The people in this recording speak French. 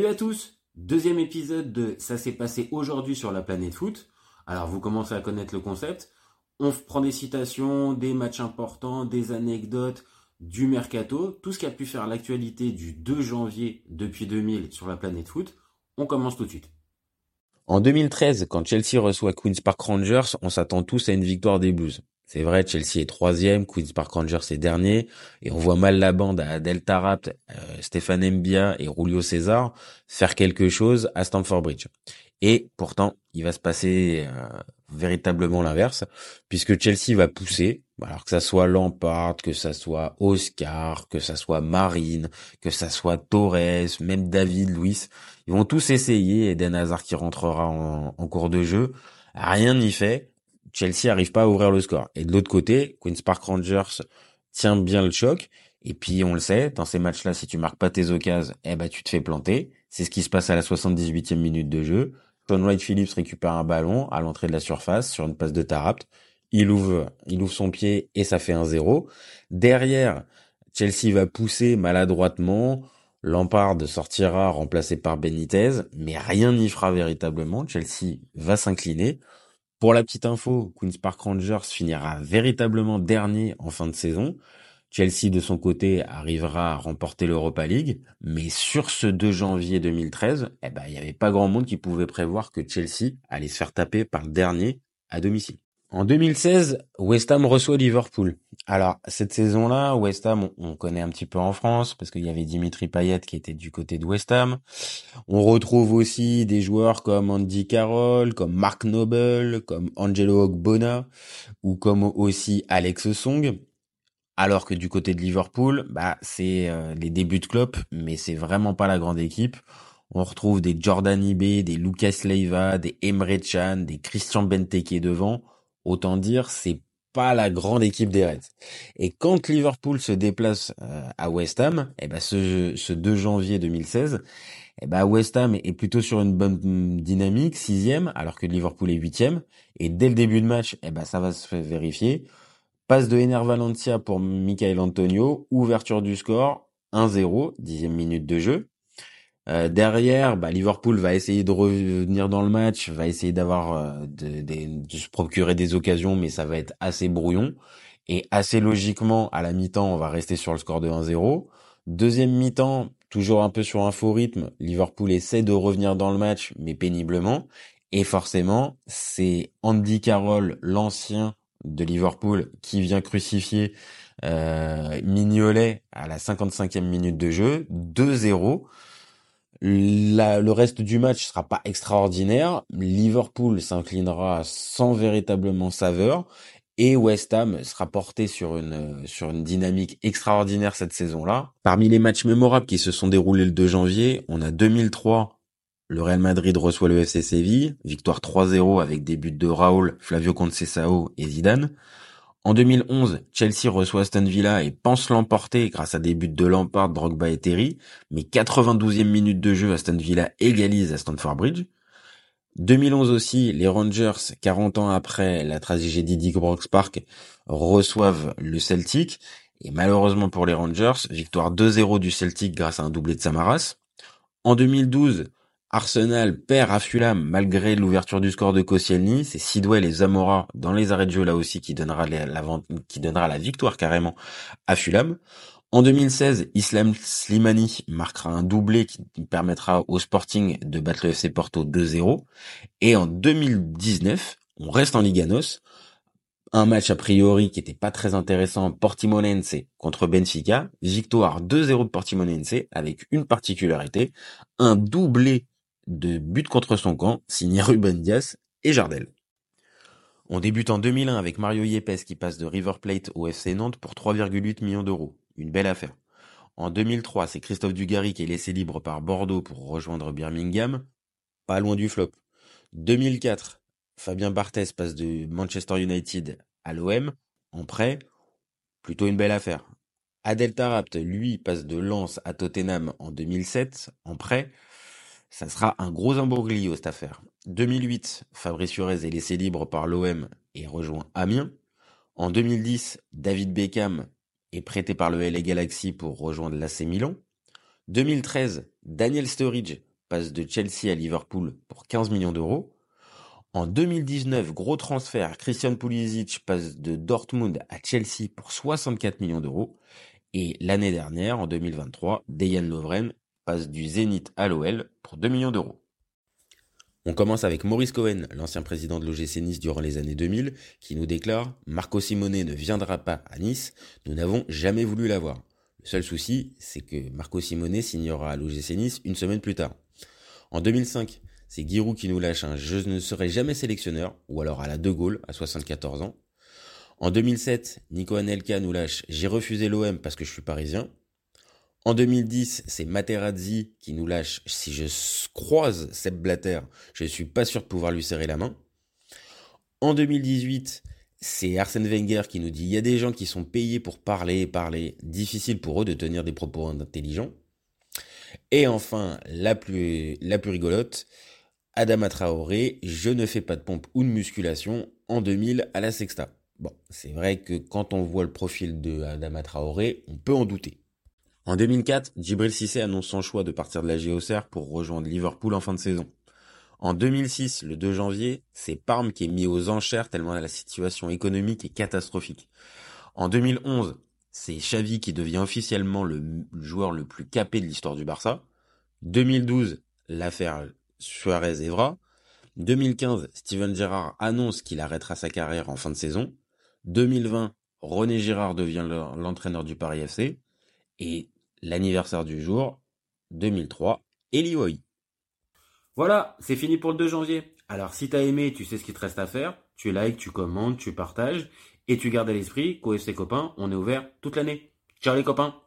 Salut à tous Deuxième épisode de Ça s'est passé aujourd'hui sur la planète foot. Alors vous commencez à connaître le concept. On prend des citations, des matchs importants, des anecdotes, du mercato, tout ce qui a pu faire l'actualité du 2 janvier depuis 2000 sur la planète foot. On commence tout de suite. En 2013, quand Chelsea reçoit Queen's Park Rangers, on s'attend tous à une victoire des Blues. C'est vrai, Chelsea est troisième, Queen's Park Rangers est dernier, et on voit mal la bande à Delta Rapt, euh, Stéphane Mbia et Julio César faire quelque chose à Stamford Bridge. Et pourtant, il va se passer euh, véritablement l'inverse, puisque Chelsea va pousser, alors que ça soit Lampard, que ça soit Oscar, que ça soit Marine, que ça soit Torres, même David, Luis, ils vont tous essayer, Eden Hazard qui rentrera en, en cours de jeu, rien n'y fait, Chelsea arrive pas à ouvrir le score. Et de l'autre côté, Queen's Park Rangers tient bien le choc. Et puis, on le sait, dans ces matchs-là, si tu marques pas tes occasions, eh ben, tu te fais planter. C'est ce qui se passe à la 78e minute de jeu. Sean Phillips récupère un ballon à l'entrée de la surface sur une passe de Tarapt. Il ouvre, il ouvre son pied et ça fait un 0. Derrière, Chelsea va pousser maladroitement. Lampard sortira remplacé par Benitez, mais rien n'y fera véritablement. Chelsea va s'incliner. Pour la petite info, Queen's Park Rangers finira véritablement dernier en fin de saison. Chelsea, de son côté, arrivera à remporter l'Europa League, mais sur ce 2 janvier 2013, eh ben, il n'y avait pas grand monde qui pouvait prévoir que Chelsea allait se faire taper par dernier à domicile. En 2016, West Ham reçoit Liverpool. Alors, cette saison-là, West Ham, on, connaît un petit peu en France, parce qu'il y avait Dimitri Payet qui était du côté de West Ham. On retrouve aussi des joueurs comme Andy Carroll, comme Mark Noble, comme Angelo Ogbonna, ou comme aussi Alex Song. Alors que du côté de Liverpool, bah, c'est euh, les débuts de Klopp, mais c'est vraiment pas la grande équipe. On retrouve des Jordan Ibe, des Lucas Leiva, des Emre Can, des Christian Benteke devant Autant dire, c'est pas la grande équipe des Reds. Et quand Liverpool se déplace euh, à West Ham, eh ben ce, ce 2 janvier 2016, et eh ben West Ham est plutôt sur une bonne dynamique, sixième, alors que Liverpool est huitième. Et dès le début de match, eh ben ça va se vérifier. Passe de Ener Valencia pour Michael Antonio, ouverture du score, 1-0, dixième minute de jeu. Euh, derrière, bah, Liverpool va essayer de revenir dans le match, va essayer d'avoir euh, de, se procurer des occasions, mais ça va être assez brouillon. Et assez logiquement, à la mi-temps, on va rester sur le score de 1-0. Deuxième mi-temps, toujours un peu sur un faux rythme, Liverpool essaie de revenir dans le match, mais péniblement. Et forcément, c'est Andy Carroll, l'ancien de Liverpool, qui vient crucifier euh, Mignolet à la 55e minute de jeu, 2-0 le reste du match sera pas extraordinaire. Liverpool s'inclinera sans véritablement saveur et West Ham sera porté sur une sur une dynamique extraordinaire cette saison-là. Parmi les matchs mémorables qui se sont déroulés le 2 janvier, on a 2003 le Real Madrid reçoit le FC Séville, victoire 3-0 avec des buts de Raúl, Flavio Conceição et Zidane. En 2011, Chelsea reçoit Aston Villa et pense l'emporter grâce à des buts de Lampard, Drogba et Terry, mais 92e minute de jeu, Aston Villa égalise à Stamford Bridge. 2011 aussi, les Rangers, 40 ans après la tragédie d'Dick Brooks Park, reçoivent le Celtic, et malheureusement pour les Rangers, victoire 2-0 du Celtic grâce à un doublé de Samaras. En 2012, Arsenal perd à Fulham malgré l'ouverture du score de Koscielny. C'est Sidwell et Zamora dans les arrêts de jeu là aussi qui donnera la, victoire carrément à Fulham. En 2016, Islam Slimani marquera un doublé qui permettra au Sporting de battre le FC Porto 2-0. Et en 2019, on reste en Liganos. Un match a priori qui était pas très intéressant, Portimonense contre Benfica. Victoire 2-0 de Portimonense avec une particularité, un doublé de but contre son camp, signé Ruben Dias et Jardel. On débute en 2001 avec Mario Yepes qui passe de River Plate au FC Nantes pour 3,8 millions d'euros. Une belle affaire. En 2003, c'est Christophe Dugarry qui est laissé libre par Bordeaux pour rejoindre Birmingham. Pas loin du flop. 2004, Fabien Barthez passe de Manchester United à l'OM en prêt. Plutôt une belle affaire. Adel Tarapt, lui, passe de Lens à Tottenham en 2007 en prêt. Ça sera un gros imbroglio cette affaire. 2008, Fabrice Urez est laissé libre par l'OM et rejoint Amiens. En 2010, David Beckham est prêté par le LA Galaxy pour rejoindre l'AC Milan. 2013, Daniel Sturridge passe de Chelsea à Liverpool pour 15 millions d'euros. En 2019, gros transfert, Christian Pulisic passe de Dortmund à Chelsea pour 64 millions d'euros. Et l'année dernière, en 2023, Dejan Lovren du Zénith à l'OL pour 2 millions d'euros. On commence avec Maurice Cohen, l'ancien président de l'OGC Nice durant les années 2000, qui nous déclare Marco Simone ne viendra pas à Nice, nous n'avons jamais voulu l'avoir. Le seul souci, c'est que Marco Simone signera à l'OGC Nice une semaine plus tard. En 2005, c'est Giroud qui nous lâche un Je ne serai jamais sélectionneur, ou alors à la De Gaulle, à 74 ans. En 2007, Nico Anelka nous lâche J'ai refusé l'OM parce que je suis parisien. En 2010, c'est Materazzi qui nous lâche Si je croise Seb Blatter, je ne suis pas sûr de pouvoir lui serrer la main. En 2018, c'est Arsène Wenger qui nous dit il y a des gens qui sont payés pour parler et parler, difficile pour eux de tenir des propos intelligents. Et enfin, la plus, la plus rigolote, Adama Traoré, je ne fais pas de pompe ou de musculation en 2000 à la Sexta. Bon, c'est vrai que quand on voit le profil de Adama Traoré, on peut en douter. En 2004, Djibril Cissé annonce son choix de partir de la GOCR pour rejoindre Liverpool en fin de saison. En 2006, le 2 janvier, c'est Parme qui est mis aux enchères tellement la situation économique est catastrophique. En 2011, c'est Xavi qui devient officiellement le joueur le plus capé de l'histoire du Barça. 2012, l'affaire Suarez-Evra. 2015, Steven Gerrard annonce qu'il arrêtera sa carrière en fin de saison. 2020, René Girard devient l'entraîneur du Paris FC. Et l'anniversaire du jour, 2003, Eli Voilà, c'est fini pour le 2 janvier. Alors si t'as aimé, tu sais ce qu'il te reste à faire. Tu likes, tu commentes, tu partages. Et tu gardes à l'esprit qu'au FC Copains, on est ouvert toute l'année. Ciao les copains